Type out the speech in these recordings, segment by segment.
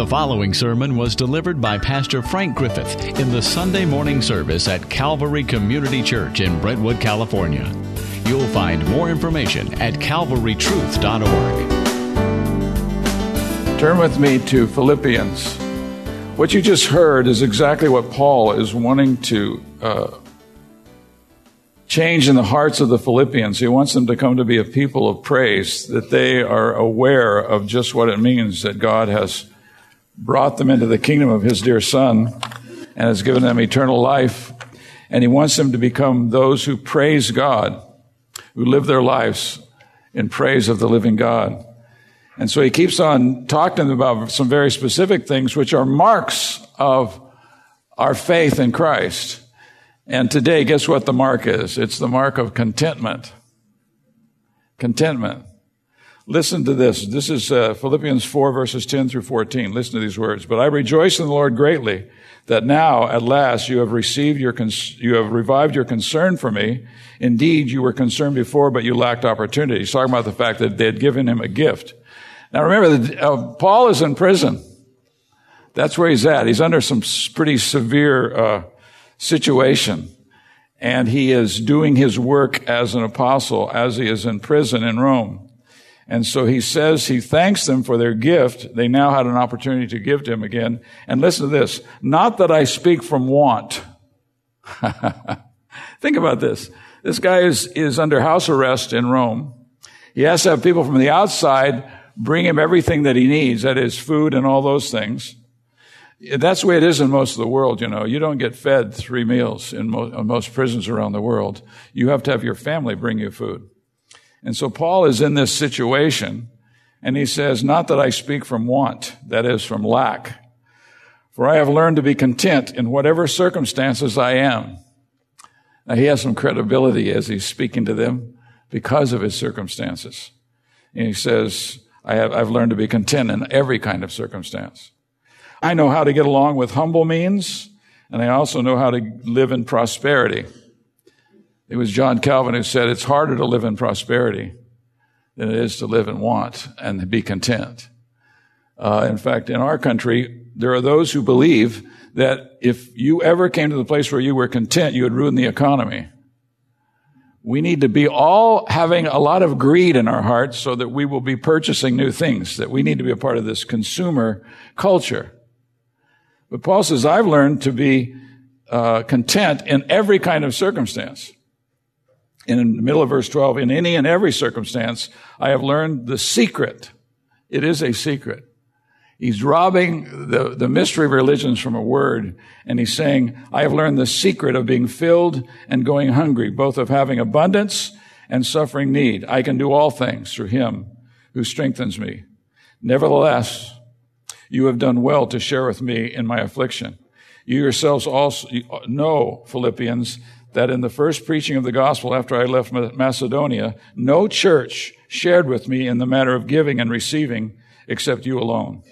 The following sermon was delivered by Pastor Frank Griffith in the Sunday morning service at Calvary Community Church in Brentwood, California. You'll find more information at calvarytruth.org. Turn with me to Philippians. What you just heard is exactly what Paul is wanting to uh, change in the hearts of the Philippians. He wants them to come to be a people of praise, that they are aware of just what it means that God has brought them into the kingdom of his dear son and has given them eternal life. And he wants them to become those who praise God, who live their lives in praise of the living God. And so he keeps on talking about some very specific things, which are marks of our faith in Christ. And today, guess what the mark is? It's the mark of contentment. Contentment. Listen to this. This is uh, Philippians 4 verses 10 through 14. Listen to these words. But I rejoice in the Lord greatly that now at last you have received your, cons- you have revived your concern for me. Indeed, you were concerned before, but you lacked opportunity. He's talking about the fact that they had given him a gift. Now remember that uh, Paul is in prison. That's where he's at. He's under some pretty severe uh, situation. And he is doing his work as an apostle as he is in prison in Rome. And so he says he thanks them for their gift. They now had an opportunity to give to him again. And listen to this. Not that I speak from want. Think about this. This guy is, is under house arrest in Rome. He has to have people from the outside bring him everything that he needs. That is food and all those things. That's the way it is in most of the world, you know. You don't get fed three meals in most, most prisons around the world. You have to have your family bring you food. And so Paul is in this situation and he says, not that I speak from want, that is from lack. For I have learned to be content in whatever circumstances I am. Now he has some credibility as he's speaking to them because of his circumstances. And he says, I have, I've learned to be content in every kind of circumstance. I know how to get along with humble means, and I also know how to live in prosperity. It was John Calvin who said it's harder to live in prosperity than it is to live in want and be content. Uh, in fact, in our country, there are those who believe that if you ever came to the place where you were content, you would ruin the economy. We need to be all having a lot of greed in our hearts so that we will be purchasing new things, that we need to be a part of this consumer culture. But Paul says, I've learned to be uh, content in every kind of circumstance in the middle of verse 12, in any and every circumstance, I have learned the secret. It is a secret. He's robbing the, the mystery of religions from a word, and he's saying, I have learned the secret of being filled and going hungry, both of having abundance and suffering need. I can do all things through him who strengthens me. Nevertheless, you have done well to share with me in my affliction. You yourselves also know, Philippians, that in the first preaching of the gospel after I left Macedonia, no church shared with me in the matter of giving and receiving except you alone.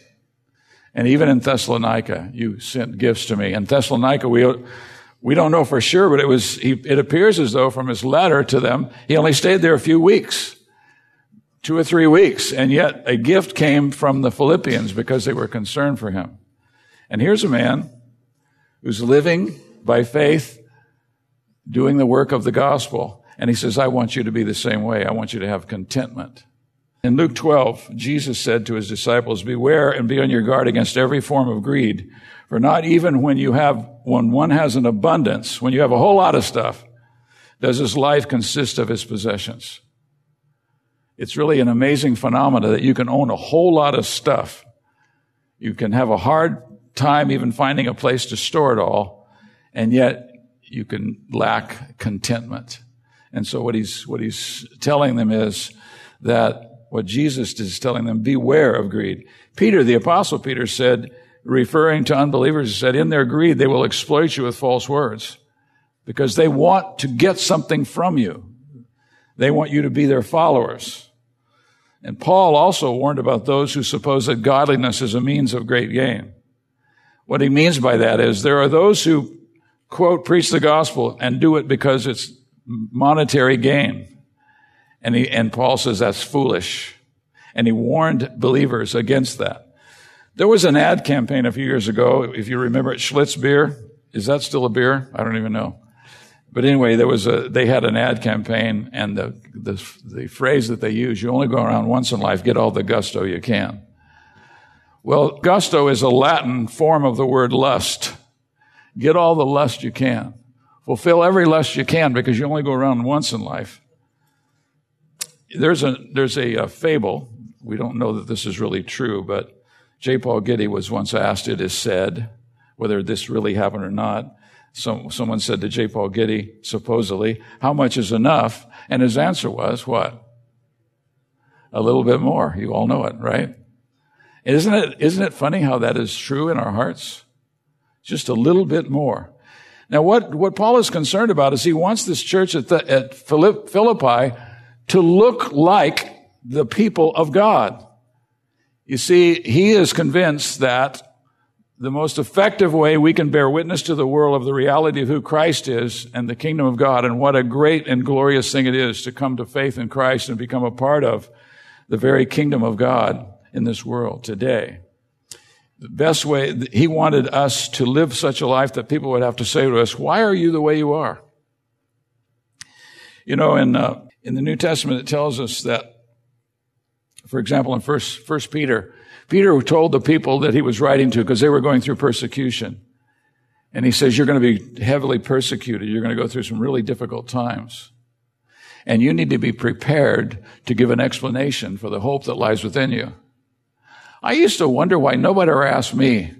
And even in Thessalonica, you sent gifts to me. In Thessalonica, we, we don't know for sure, but it was, he, it appears as though from his letter to them, he only stayed there a few weeks, two or three weeks, and yet a gift came from the Philippians because they were concerned for him. And here's a man who's living by faith doing the work of the gospel. And he says, I want you to be the same way. I want you to have contentment. In Luke 12, Jesus said to his disciples, beware and be on your guard against every form of greed. For not even when you have, when one has an abundance, when you have a whole lot of stuff, does his life consist of his possessions. It's really an amazing phenomena that you can own a whole lot of stuff. You can have a hard time even finding a place to store it all. And yet you can lack contentment. And so what he's, what he's telling them is that what Jesus is telling them, beware of greed. Peter, the apostle Peter said, referring to unbelievers, he said, in their greed, they will exploit you with false words because they want to get something from you. They want you to be their followers. And Paul also warned about those who suppose that godliness is a means of great gain. What he means by that is there are those who quote, preach the gospel and do it because it's monetary gain. And he, and Paul says that's foolish. And he warned believers against that. There was an ad campaign a few years ago, if you remember it, Schlitz beer. Is that still a beer? I don't even know. But anyway, there was a, they had an ad campaign and the, the, the phrase that they use, you only go around once in life, get all the gusto you can. Well, gusto is a Latin form of the word lust. Get all the lust you can. Fulfill every lust you can because you only go around once in life. There's a, there's a, a fable. We don't know that this is really true, but J. Paul Getty was once asked, it is said, whether this really happened or not. Some, someone said to J. Paul Getty, supposedly, how much is enough? And his answer was, what? A little bit more. You all know it, right? Isn't it, isn't it funny how that is true in our hearts? Just a little bit more. Now, what, what Paul is concerned about is he wants this church at, the, at Philippi to look like the people of God. You see, he is convinced that the most effective way we can bear witness to the world of the reality of who Christ is and the kingdom of God and what a great and glorious thing it is to come to faith in Christ and become a part of the very kingdom of God in this world today. The best way, he wanted us to live such a life that people would have to say to us, why are you the way you are? You know, in, uh, in the New Testament, it tells us that, for example, in First, First Peter, Peter told the people that he was writing to because they were going through persecution. And he says, you're going to be heavily persecuted. You're going to go through some really difficult times. And you need to be prepared to give an explanation for the hope that lies within you. I used to wonder why nobody ever asked me,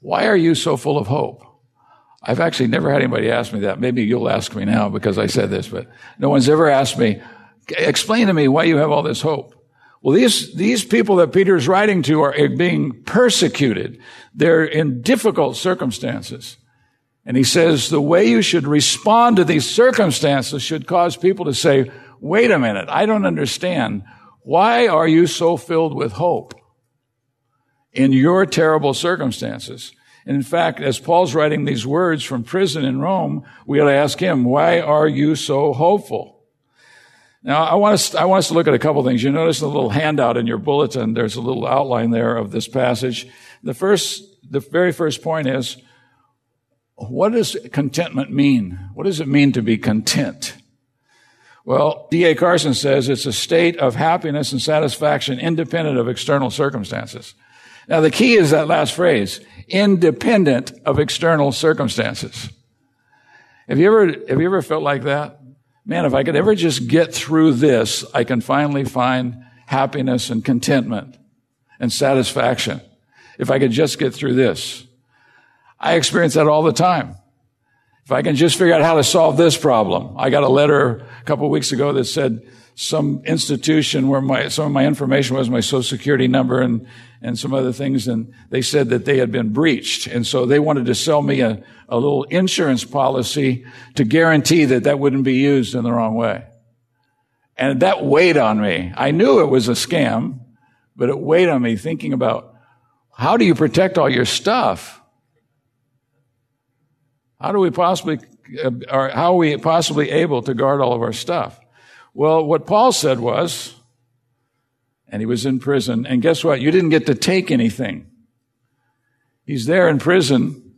why are you so full of hope? I've actually never had anybody ask me that. Maybe you'll ask me now because I said this, but no one's ever asked me, explain to me why you have all this hope. Well, these, these people that Peter's writing to are being persecuted. They're in difficult circumstances. And he says the way you should respond to these circumstances should cause people to say, wait a minute, I don't understand. Why are you so filled with hope? In your terrible circumstances. And in fact, as Paul's writing these words from prison in Rome, we ought to ask him, why are you so hopeful? Now, I want us, I want us to look at a couple things. You notice the little handout in your bulletin. There's a little outline there of this passage. The first, the very first point is, what does contentment mean? What does it mean to be content? Well, D.A. Carson says it's a state of happiness and satisfaction independent of external circumstances. Now the key is that last phrase, independent of external circumstances. Have you ever, have you ever felt like that? Man, if I could ever just get through this, I can finally find happiness and contentment and satisfaction. If I could just get through this. I experience that all the time. If I can just figure out how to solve this problem. I got a letter a couple weeks ago that said, some institution where my, some of my information was my social security number and, and some other things. And they said that they had been breached. And so they wanted to sell me a, a little insurance policy to guarantee that that wouldn't be used in the wrong way. And that weighed on me. I knew it was a scam, but it weighed on me thinking about how do you protect all your stuff? How do we possibly, uh, or how are we possibly able to guard all of our stuff? Well, what Paul said was, and he was in prison, and guess what? You didn't get to take anything. He's there in prison,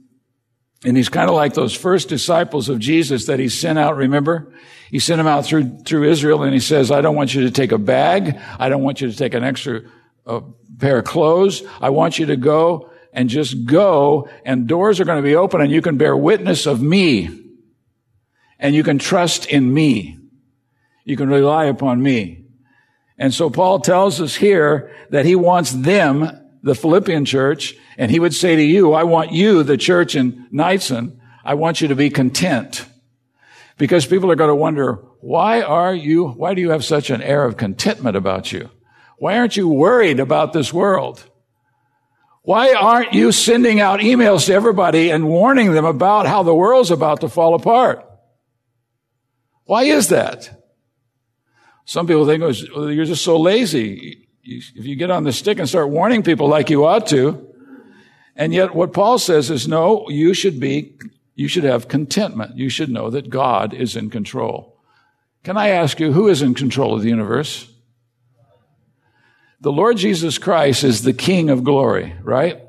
and he's kind of like those first disciples of Jesus that he sent out, remember? He sent them out through, through Israel, and he says, I don't want you to take a bag. I don't want you to take an extra uh, pair of clothes. I want you to go and just go, and doors are going to be open, and you can bear witness of me, and you can trust in me. You can rely upon me. And so Paul tells us here that he wants them, the Philippian church, and he would say to you, I want you, the church in Knightsen, I want you to be content. Because people are going to wonder, why are you, why do you have such an air of contentment about you? Why aren't you worried about this world? Why aren't you sending out emails to everybody and warning them about how the world's about to fall apart? Why is that? Some people think oh, you're just so lazy. If you get on the stick and start warning people like you ought to, and yet what Paul says is no, you should be, you should have contentment. You should know that God is in control. Can I ask you, who is in control of the universe? The Lord Jesus Christ is the King of glory, right?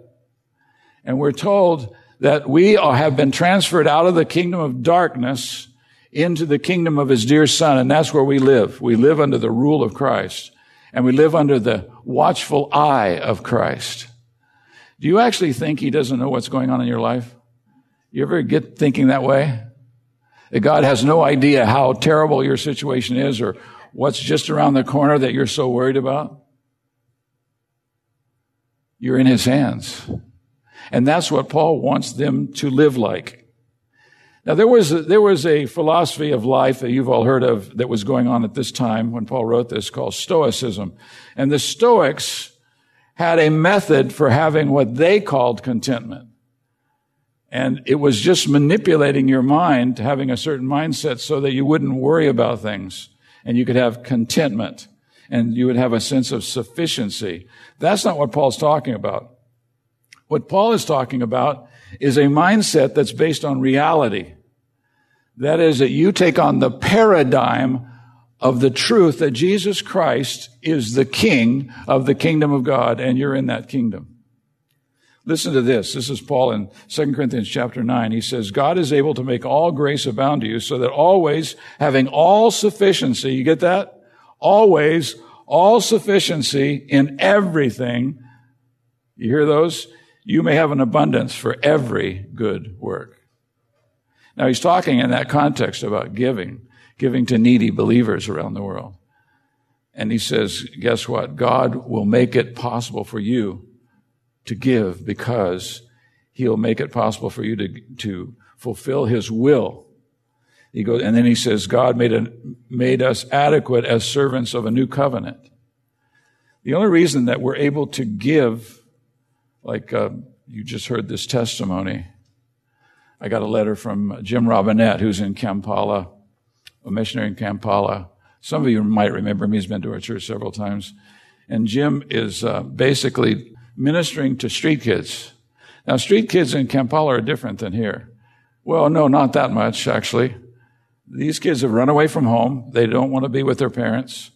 And we're told that we have been transferred out of the kingdom of darkness into the kingdom of his dear son. And that's where we live. We live under the rule of Christ and we live under the watchful eye of Christ. Do you actually think he doesn't know what's going on in your life? You ever get thinking that way? That God has no idea how terrible your situation is or what's just around the corner that you're so worried about? You're in his hands. And that's what Paul wants them to live like. Now there was a, there was a philosophy of life that you've all heard of that was going on at this time when Paul wrote this called Stoicism. And the Stoics had a method for having what they called contentment. And it was just manipulating your mind having a certain mindset so that you wouldn't worry about things and you could have contentment and you would have a sense of sufficiency. That's not what Paul's talking about. What Paul is talking about is a mindset that's based on reality. That is that you take on the paradigm of the truth that Jesus Christ is the king of the kingdom of God and you're in that kingdom. Listen to this. This is Paul in 2 Corinthians chapter 9. He says, God is able to make all grace abound to you so that always having all sufficiency, you get that? Always all sufficiency in everything. You hear those? You may have an abundance for every good work. Now he's talking in that context about giving, giving to needy believers around the world. And he says, guess what? God will make it possible for you to give because he'll make it possible for you to, to fulfill his will. He goes, and then he says, God made, a, made us adequate as servants of a new covenant. The only reason that we're able to give, like uh, you just heard this testimony, I got a letter from Jim Robinette, who's in Kampala, a missionary in Kampala. Some of you might remember him. He's been to our church several times. And Jim is uh, basically ministering to street kids. Now, street kids in Kampala are different than here. Well, no, not that much, actually. These kids have run away from home. They don't want to be with their parents,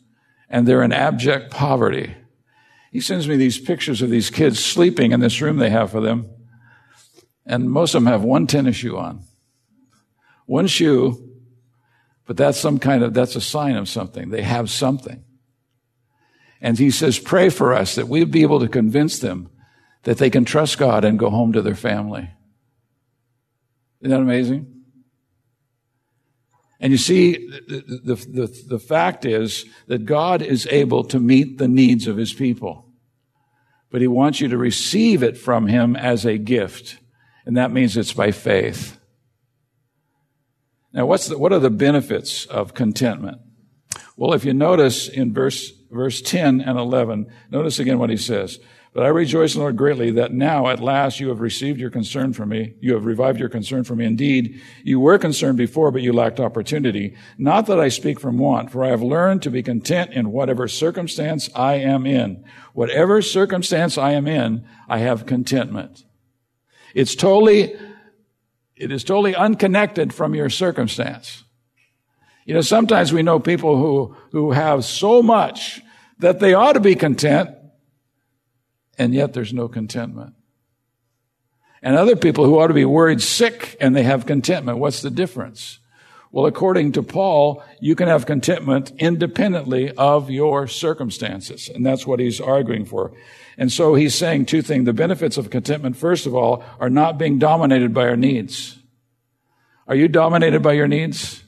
and they're in abject poverty. He sends me these pictures of these kids sleeping in this room they have for them. And most of them have one tennis shoe on. One shoe, but that's some kind of, that's a sign of something. They have something. And he says, pray for us that we'll be able to convince them that they can trust God and go home to their family. Isn't that amazing? And you see, the, the, the, the, fact is that God is able to meet the needs of his people. But he wants you to receive it from him as a gift. And that means it's by faith. Now, what's the, what are the benefits of contentment? Well, if you notice in verse, verse 10 and 11, notice again what he says. But I rejoice in the Lord greatly that now at last you have received your concern for me. You have revived your concern for me. Indeed, you were concerned before, but you lacked opportunity. Not that I speak from want, for I have learned to be content in whatever circumstance I am in. Whatever circumstance I am in, I have contentment. It's totally, it is totally unconnected from your circumstance. You know, sometimes we know people who, who have so much that they ought to be content, and yet there's no contentment. And other people who ought to be worried sick and they have contentment. What's the difference? Well, according to Paul, you can have contentment independently of your circumstances. And that's what he's arguing for. And so he's saying two things. The benefits of contentment, first of all, are not being dominated by our needs. Are you dominated by your needs?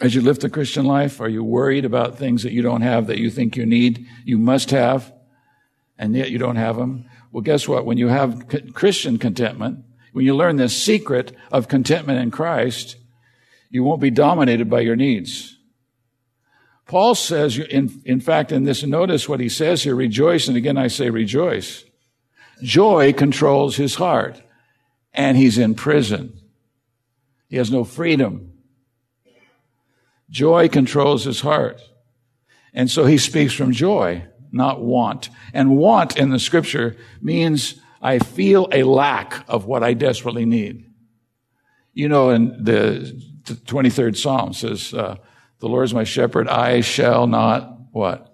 As you live the Christian life, are you worried about things that you don't have that you think you need, you must have, and yet you don't have them? Well, guess what? When you have Christian contentment, when you learn this secret of contentment in Christ, you won't be dominated by your needs. Paul says, in, in fact, in this, notice what he says here, rejoice. And again, I say rejoice. Joy controls his heart and he's in prison. He has no freedom. Joy controls his heart. And so he speaks from joy, not want. And want in the scripture means I feel a lack of what I desperately need. You know, in the 23rd Psalm says, uh, the Lord is my shepherd. I shall not what?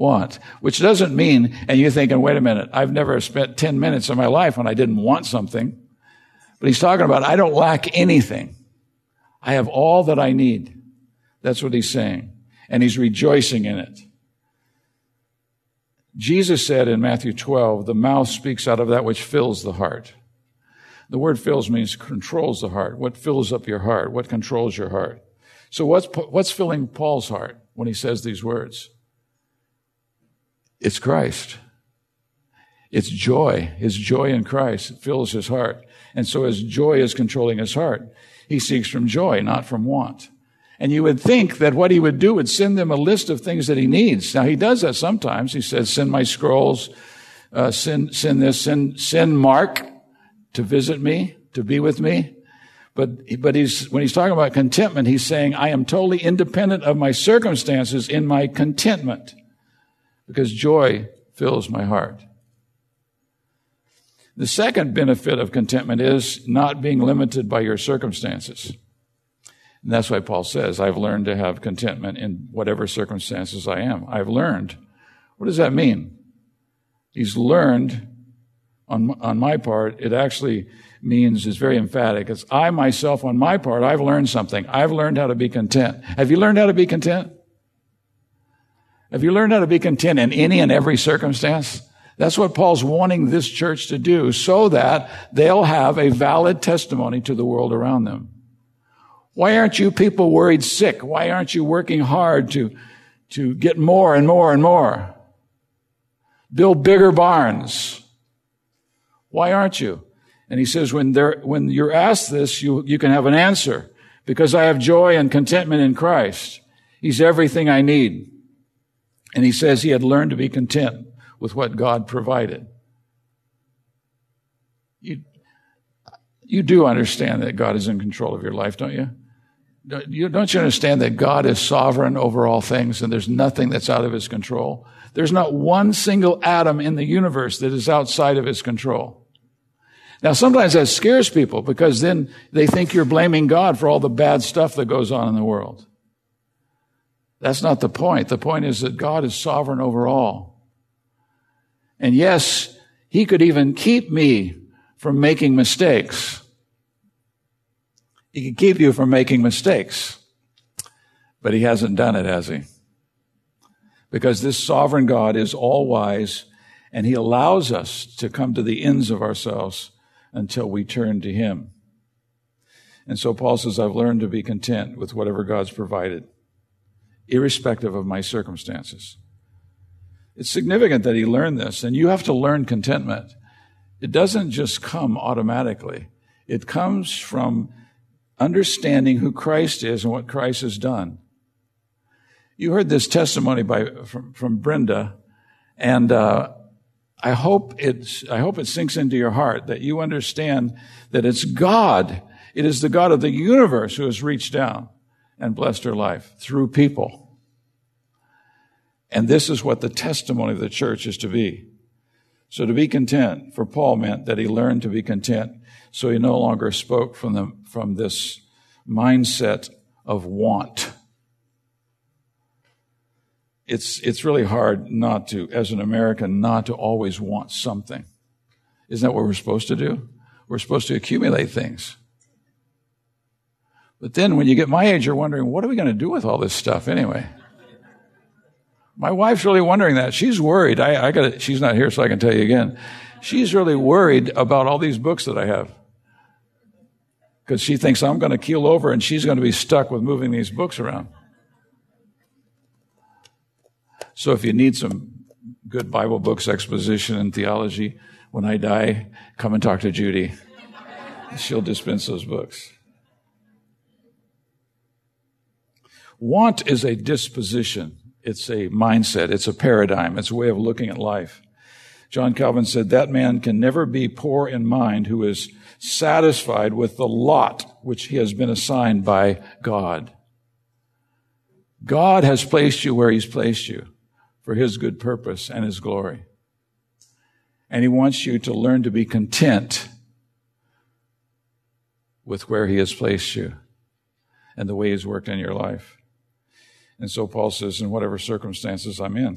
want. Which doesn't mean, and you're thinking, wait a minute, I've never spent 10 minutes of my life when I didn't want something. But he's talking about, I don't lack anything. I have all that I need. That's what he's saying. And he's rejoicing in it. Jesus said in Matthew 12, the mouth speaks out of that which fills the heart. The word fills means controls the heart. What fills up your heart? What controls your heart? So what's, what's filling Paul's heart when he says these words? It's Christ. It's joy. His joy in Christ fills his heart. And so as joy is controlling his heart, he seeks from joy, not from want. And you would think that what he would do would send them a list of things that he needs. Now he does that sometimes. He says, send my scrolls, uh, send, send this, send, send Mark to visit me, to be with me. But, but he's, when he's talking about contentment, he's saying, I am totally independent of my circumstances in my contentment because joy fills my heart. The second benefit of contentment is not being limited by your circumstances. And that's why Paul says, I've learned to have contentment in whatever circumstances I am. I've learned. What does that mean? He's learned on, on my part. It actually means is very emphatic. It's I myself on my part, I've learned something. I've learned how to be content. Have you learned how to be content? Have you learned how to be content in any and every circumstance? That's what Paul's wanting this church to do so that they'll have a valid testimony to the world around them. Why aren't you people worried sick? Why aren't you working hard to, to get more and more and more? Build bigger barns. Why aren't you? And he says, when there, when you're asked this, you, you can have an answer because I have joy and contentment in Christ. He's everything I need. And he says he had learned to be content with what God provided. You, you do understand that God is in control of your life, don't you? You, don't you understand that God is sovereign over all things and there's nothing that's out of his control? There's not one single atom in the universe that is outside of his control. Now, sometimes that scares people because then they think you're blaming God for all the bad stuff that goes on in the world. That's not the point. The point is that God is sovereign over all. And yes, he could even keep me from making mistakes. He could keep you from making mistakes. But he hasn't done it, has he? Because this sovereign God is all wise and he allows us to come to the ends of ourselves until we turn to him. And so Paul says, I've learned to be content with whatever God's provided, irrespective of my circumstances. It's significant that he learned this, and you have to learn contentment. It doesn't just come automatically. It comes from understanding who Christ is and what Christ has done. You heard this testimony by from, from Brenda, and uh, I hope it's I hope it sinks into your heart that you understand that it's God. It is the God of the universe who has reached down and blessed her life through people. And this is what the testimony of the church is to be. So to be content for Paul meant that he learned to be content. So he no longer spoke from the, from this mindset of want. It's, it's really hard not to, as an American, not to always want something. Isn't that what we're supposed to do? We're supposed to accumulate things. But then when you get my age, you're wondering, what are we going to do with all this stuff anyway? My wife's really wondering that. She's worried. I, I got she's not here, so I can tell you again. She's really worried about all these books that I have. Because she thinks I'm going to keel over and she's going to be stuck with moving these books around. So if you need some good Bible books, exposition, and theology, when I die, come and talk to Judy. She'll dispense those books. Want is a disposition. It's a mindset. It's a paradigm. It's a way of looking at life. John Calvin said that man can never be poor in mind who is satisfied with the lot which he has been assigned by God. God has placed you where he's placed you for his good purpose and his glory. And he wants you to learn to be content with where he has placed you and the way he's worked in your life. And so Paul says, in whatever circumstances I'm in,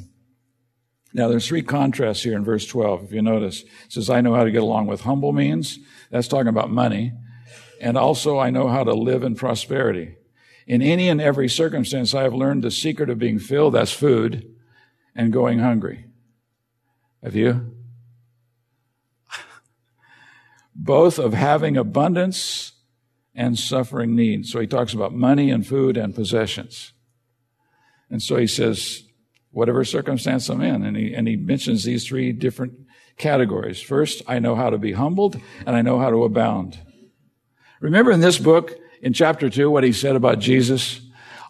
Now, there's three contrasts here in verse 12. If you notice, it says, I know how to get along with humble means. That's talking about money. And also, I know how to live in prosperity. In any and every circumstance, I have learned the secret of being filled, that's food, and going hungry. Have you? Both of having abundance and suffering need. So he talks about money and food and possessions. And so he says, whatever circumstance I'm in. And he, and he mentions these three different categories. First, I know how to be humbled and I know how to abound. Remember in this book, in chapter two, what he said about Jesus?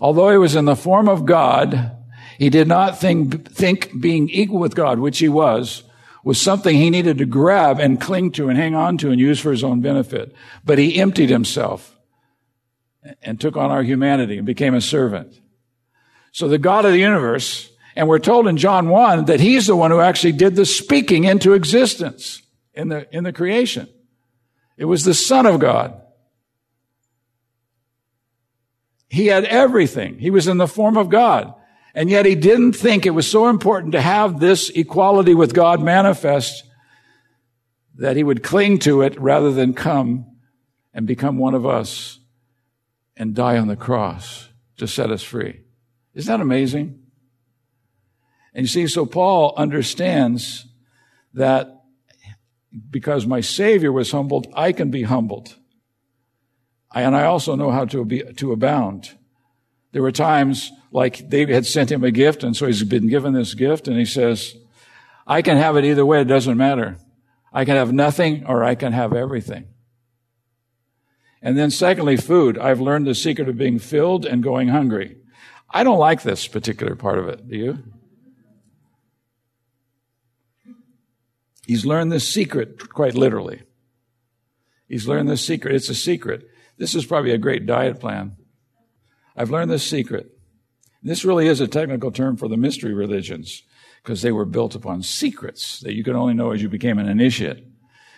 Although he was in the form of God, he did not think, think being equal with God, which he was, was something he needed to grab and cling to and hang on to and use for his own benefit. But he emptied himself and took on our humanity and became a servant. So the God of the universe, and we're told in John 1 that he's the one who actually did the speaking into existence in the, in the creation. It was the Son of God. He had everything. He was in the form of God. And yet he didn't think it was so important to have this equality with God manifest that he would cling to it rather than come and become one of us and die on the cross to set us free. Isn't that amazing? And you see, so Paul understands that because my Savior was humbled, I can be humbled. And I also know how to, be, to abound. There were times like David had sent him a gift, and so he's been given this gift, and he says, I can have it either way, it doesn't matter. I can have nothing or I can have everything. And then secondly, food. I've learned the secret of being filled and going hungry. I don't like this particular part of it. Do you? He's learned this secret quite literally. He's learned this secret. It's a secret. This is probably a great diet plan. I've learned this secret. This really is a technical term for the mystery religions because they were built upon secrets that you could only know as you became an initiate.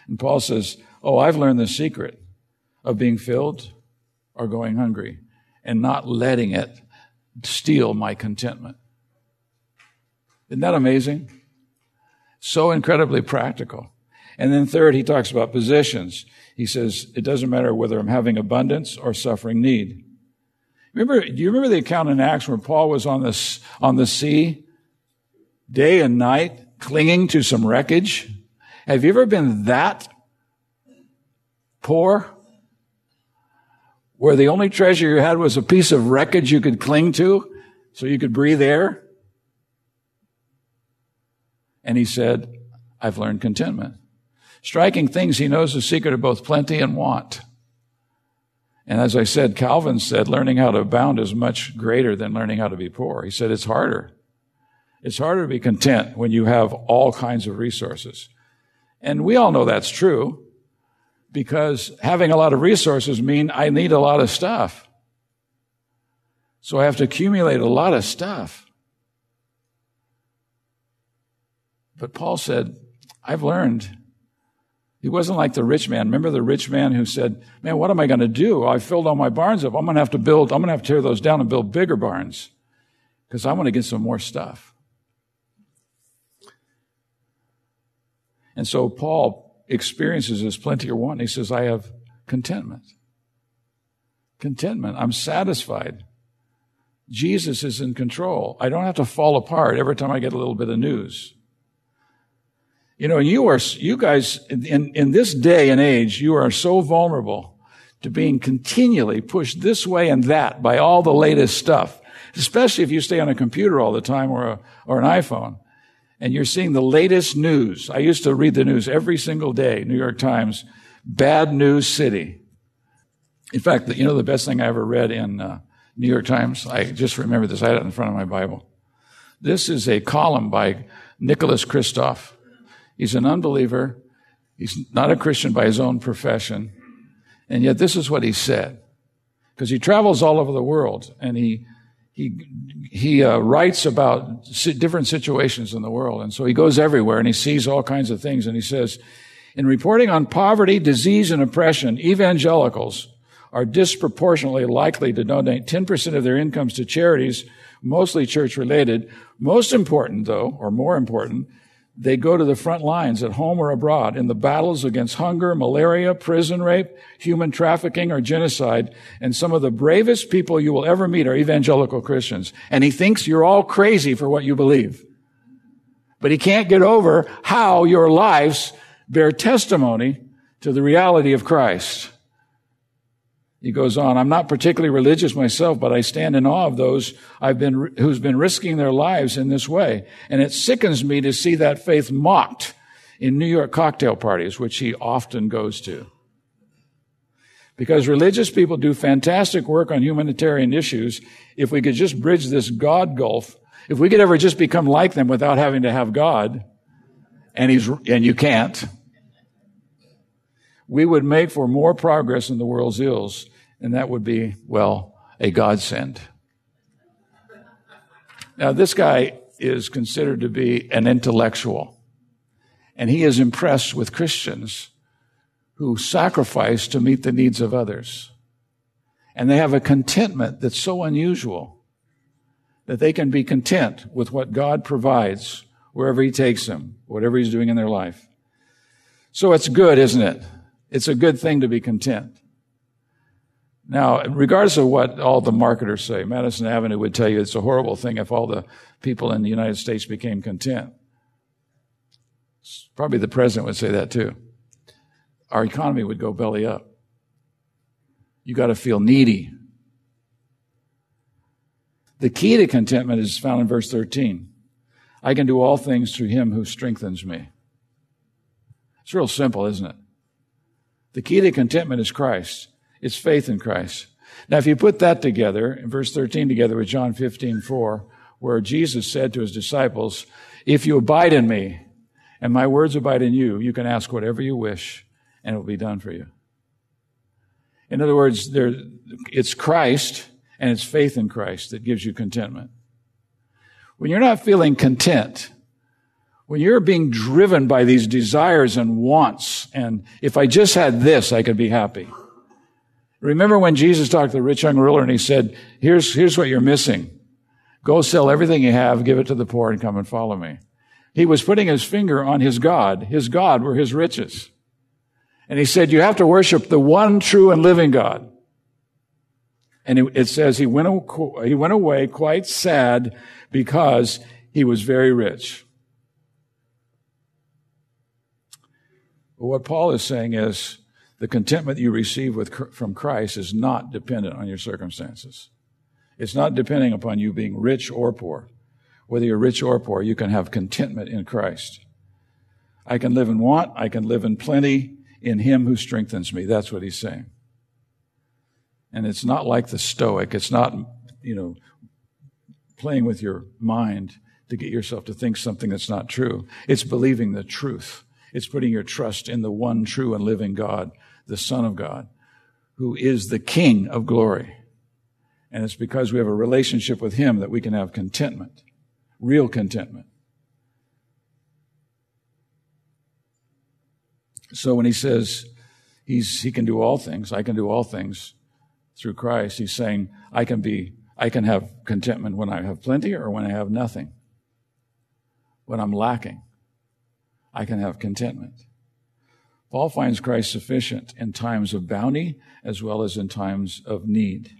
And Paul says, Oh, I've learned the secret of being filled or going hungry and not letting it steal my contentment. Isn't that amazing? So incredibly practical. And then third, he talks about positions. He says, it doesn't matter whether I'm having abundance or suffering need. Remember, do you remember the account in Acts where Paul was on this, on the sea day and night clinging to some wreckage? Have you ever been that poor? Where the only treasure you had was a piece of wreckage you could cling to so you could breathe air? And he said, I've learned contentment. Striking things, he knows the secret of both plenty and want. And as I said, Calvin said learning how to abound is much greater than learning how to be poor. He said it's harder. It's harder to be content when you have all kinds of resources. And we all know that's true because having a lot of resources mean I need a lot of stuff. So I have to accumulate a lot of stuff. But Paul said, I've learned he wasn't like the rich man. Remember the rich man who said, Man, what am I going to do? I filled all my barns up. I'm going to have to build, I'm going to have to tear those down and build bigger barns because I want to get some more stuff. And so Paul experiences this plenty or want. He says, I have contentment. Contentment. I'm satisfied. Jesus is in control. I don't have to fall apart every time I get a little bit of news. You know, you are, you guys, in, in this day and age, you are so vulnerable to being continually pushed this way and that by all the latest stuff, especially if you stay on a computer all the time or, a, or an iPhone and you're seeing the latest news. I used to read the news every single day, New York Times, bad news city. In fact, you know the best thing I ever read in uh, New York Times? I just remember this. I had it in front of my Bible. This is a column by Nicholas Kristof. He's an unbeliever. He's not a Christian by his own profession. And yet this is what he said. Because he travels all over the world and he, he, he uh, writes about different situations in the world. And so he goes everywhere and he sees all kinds of things. And he says, in reporting on poverty, disease, and oppression, evangelicals are disproportionately likely to donate 10% of their incomes to charities, mostly church related. Most important though, or more important, they go to the front lines at home or abroad in the battles against hunger, malaria, prison rape, human trafficking, or genocide. And some of the bravest people you will ever meet are evangelical Christians. And he thinks you're all crazy for what you believe. But he can't get over how your lives bear testimony to the reality of Christ. He goes on, I'm not particularly religious myself, but I stand in awe of those I've been, who's been risking their lives in this way. And it sickens me to see that faith mocked in New York cocktail parties, which he often goes to. Because religious people do fantastic work on humanitarian issues. If we could just bridge this God gulf, if we could ever just become like them without having to have God, and he's, and you can't, we would make for more progress in the world's ills and that would be, well, a godsend. Now, this guy is considered to be an intellectual, and he is impressed with Christians who sacrifice to meet the needs of others. And they have a contentment that's so unusual that they can be content with what God provides wherever He takes them, whatever He's doing in their life. So it's good, isn't it? It's a good thing to be content. Now, regardless of what all the marketers say, Madison Avenue would tell you it's a horrible thing if all the people in the United States became content. Probably the president would say that too. Our economy would go belly up. You got to feel needy. The key to contentment is found in verse 13. I can do all things through him who strengthens me. It's real simple, isn't it? The key to contentment is Christ. It's faith in Christ. Now, if you put that together, in verse 13 together with John 15, 4, where Jesus said to his disciples, If you abide in me, and my words abide in you, you can ask whatever you wish, and it will be done for you. In other words, there, it's Christ and it's faith in Christ that gives you contentment. When you're not feeling content, when you're being driven by these desires and wants, and if I just had this, I could be happy. Remember when Jesus talked to the rich young ruler and he said, here's, here's what you're missing. Go sell everything you have, give it to the poor and come and follow me. He was putting his finger on his God. His God were his riches. And he said, you have to worship the one true and living God. And it, it says he went, he went away quite sad because he was very rich. But what Paul is saying is, the contentment you receive with, from Christ is not dependent on your circumstances. It's not depending upon you being rich or poor. Whether you're rich or poor, you can have contentment in Christ. I can live in want. I can live in plenty in Him who strengthens me. That's what He's saying. And it's not like the Stoic. It's not, you know, playing with your mind to get yourself to think something that's not true. It's believing the truth. It's putting your trust in the one true and living God the Son of God, who is the King of glory. And it's because we have a relationship with Him that we can have contentment, real contentment. So when He says he's, He can do all things, I can do all things through Christ, He's saying, I can be, I can have contentment when I have plenty or when I have nothing. When I'm lacking, I can have contentment. Paul finds Christ sufficient in times of bounty as well as in times of need.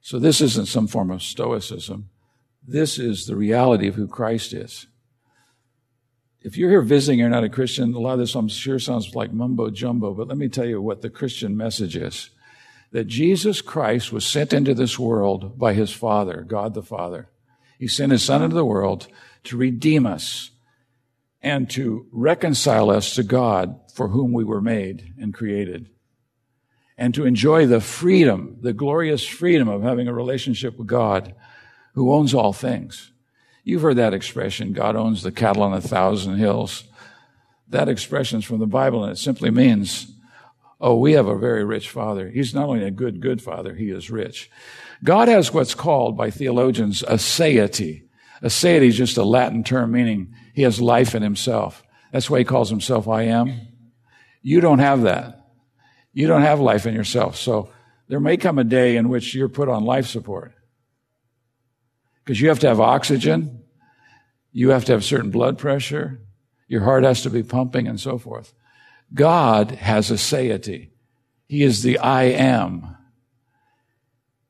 So this isn't some form of stoicism. This is the reality of who Christ is. If you're here visiting, you're not a Christian, a lot of this I'm sure sounds like mumbo jumbo, but let me tell you what the Christian message is. That Jesus Christ was sent into this world by his Father, God the Father. He sent his Son into the world to redeem us and to reconcile us to God for whom we were made and created. And to enjoy the freedom, the glorious freedom of having a relationship with God who owns all things. You've heard that expression, God owns the cattle on a thousand hills. That expression is from the Bible and it simply means, oh, we have a very rich father. He's not only a good, good father, he is rich. God has what's called by theologians aseity. Aseity is just a Latin term meaning he has life in himself. That's why he calls himself I am. You don't have that. You don't have life in yourself. So there may come a day in which you're put on life support. Because you have to have oxygen. You have to have certain blood pressure. Your heart has to be pumping and so forth. God has aseity. He is the I am.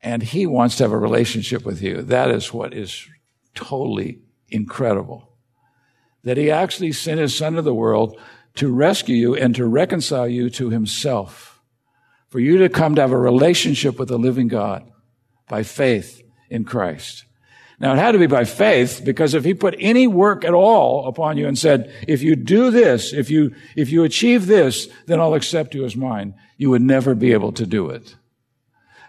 And he wants to have a relationship with you. That is what is totally incredible. That he actually sent his son to the world to rescue you and to reconcile you to himself. For you to come to have a relationship with the living God by faith in Christ. Now it had to be by faith because if he put any work at all upon you and said, if you do this, if you, if you achieve this, then I'll accept you as mine, you would never be able to do it.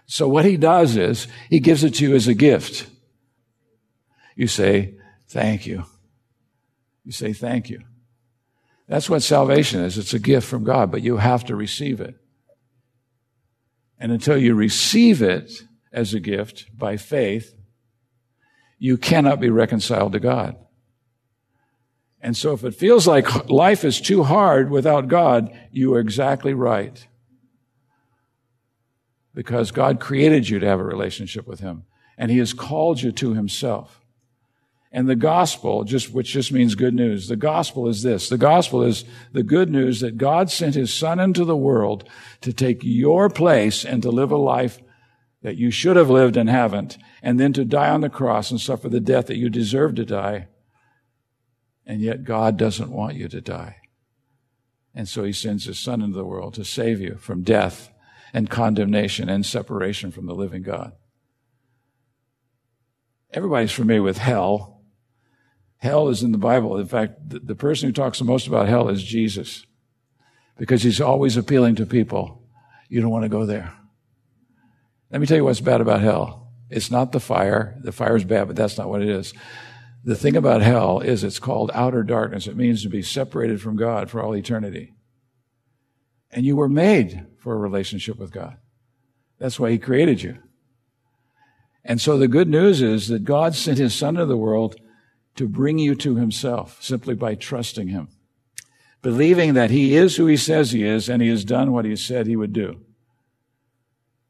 So what he does is he gives it to you as a gift. You say, thank you. You say, thank you. That's what salvation is. It's a gift from God, but you have to receive it. And until you receive it as a gift by faith, you cannot be reconciled to God. And so if it feels like life is too hard without God, you are exactly right. Because God created you to have a relationship with Him, and He has called you to Himself. And the gospel, just, which just means good news, the gospel is this. The gospel is the good news that God sent His Son into the world to take your place and to live a life that you should have lived and haven't, and then to die on the cross and suffer the death that you deserve to die. And yet God doesn't want you to die. And so he sends his son into the world to save you from death and condemnation and separation from the living God. Everybody's familiar with hell. Hell is in the Bible. In fact, the, the person who talks the most about hell is Jesus because he's always appealing to people. You don't want to go there. Let me tell you what's bad about hell. It's not the fire. The fire is bad, but that's not what it is. The thing about hell is it's called outer darkness. It means to be separated from God for all eternity. And you were made for a relationship with God. That's why He created you. And so the good news is that God sent His Son to the world to bring you to Himself simply by trusting Him, believing that He is who He says He is and He has done what He said He would do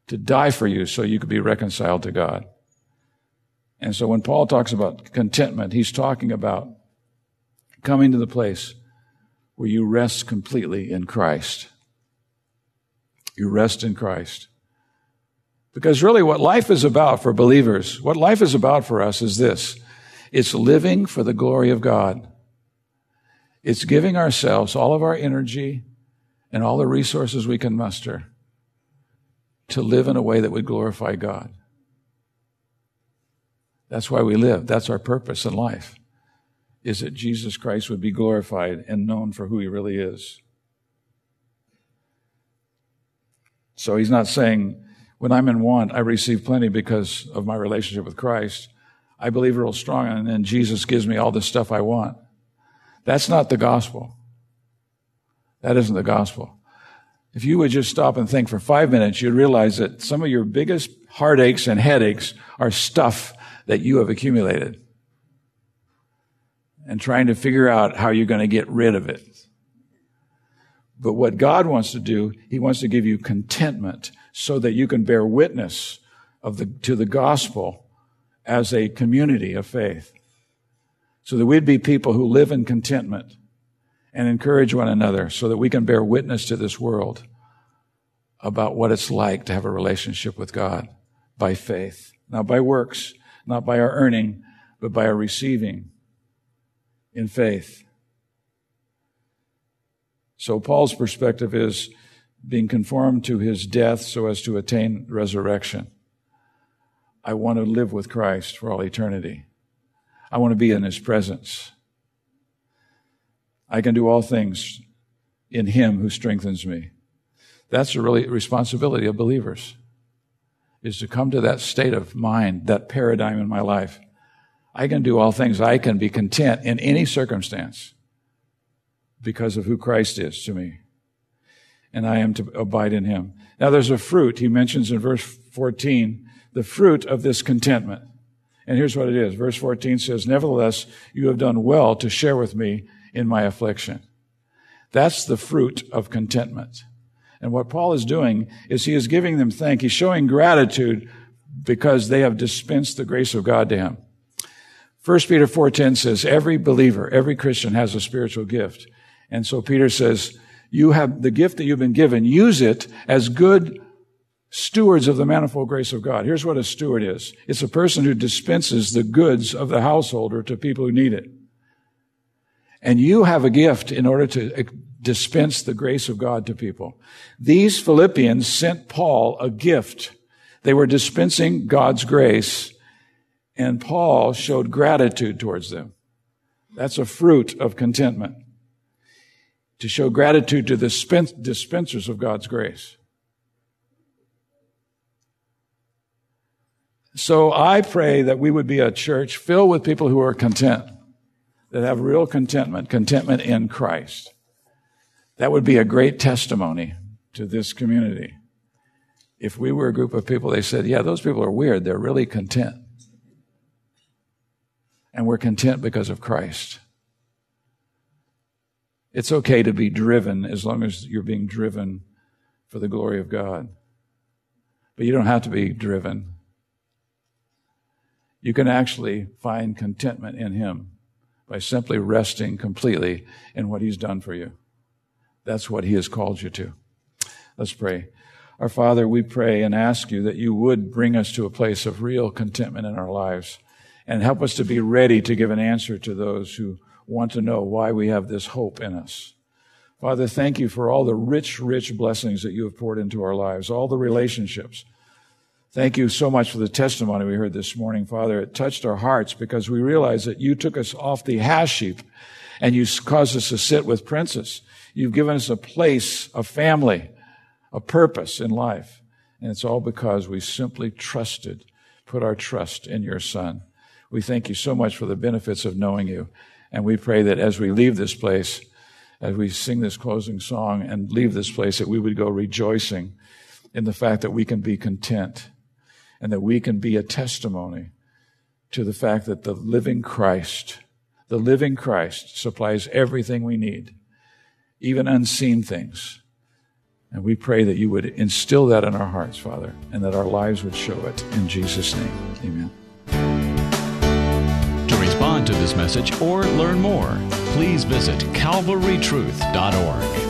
to die for you so you could be reconciled to God. And so when Paul talks about contentment, he's talking about coming to the place where you rest completely in Christ. You rest in Christ. Because really what life is about for believers, what life is about for us is this. It's living for the glory of God. It's giving ourselves all of our energy and all the resources we can muster to live in a way that would glorify God. That's why we live. That's our purpose in life, is that Jesus Christ would be glorified and known for who he really is. So he's not saying, when I'm in want, I receive plenty because of my relationship with Christ. I believe real strong, and then Jesus gives me all the stuff I want. That's not the gospel. That isn't the gospel. If you would just stop and think for five minutes, you'd realize that some of your biggest heartaches and headaches are stuff that you have accumulated and trying to figure out how you're going to get rid of it. But what God wants to do, He wants to give you contentment so that you can bear witness of the, to the gospel as a community of faith. So that we'd be people who live in contentment and encourage one another so that we can bear witness to this world about what it's like to have a relationship with God by faith. Not by works, not by our earning, but by our receiving in faith. So Paul's perspective is being conformed to his death so as to attain resurrection. I want to live with Christ for all eternity. I want to be in his presence. I can do all things in him who strengthens me. That's a really responsibility of believers is to come to that state of mind, that paradigm in my life. I can do all things. I can be content in any circumstance because of who Christ is to me. And I am to abide in him. Now there's a fruit he mentions in verse 14, the fruit of this contentment. And here's what it is. Verse 14 says, Nevertheless, you have done well to share with me in my affliction. That's the fruit of contentment. And what Paul is doing is he is giving them thank. He's showing gratitude because they have dispensed the grace of God to him. 1 Peter 4:10 says every believer, every Christian has a spiritual gift. And so Peter says, you have the gift that you've been given, use it as good stewards of the manifold grace of God. Here's what a steward is. It's a person who dispenses the goods of the householder to people who need it. And you have a gift in order to eh, dispense the grace of God to people. These Philippians sent Paul a gift. They were dispensing God's grace and Paul showed gratitude towards them. That's a fruit of contentment. To show gratitude to the dispensers of God's grace. So I pray that we would be a church filled with people who are content, that have real contentment, contentment in Christ. That would be a great testimony to this community. If we were a group of people, they said, yeah, those people are weird. They're really content. And we're content because of Christ. It's okay to be driven as long as you're being driven for the glory of God. But you don't have to be driven you can actually find contentment in Him by simply resting completely in what He's done for you. That's what He has called you to. Let's pray. Our Father, we pray and ask you that you would bring us to a place of real contentment in our lives and help us to be ready to give an answer to those who want to know why we have this hope in us. Father, thank you for all the rich, rich blessings that you have poured into our lives, all the relationships Thank you so much for the testimony we heard this morning, Father. It touched our hearts because we realize that you took us off the hash heap and you caused us to sit with princes. You've given us a place, a family, a purpose in life. And it's all because we simply trusted, put our trust in your son. We thank you so much for the benefits of knowing you. And we pray that as we leave this place, as we sing this closing song and leave this place, that we would go rejoicing in the fact that we can be content and that we can be a testimony to the fact that the living Christ, the living Christ supplies everything we need, even unseen things. And we pray that you would instill that in our hearts, Father, and that our lives would show it. In Jesus' name, amen. To respond to this message or learn more, please visit calvarytruth.org.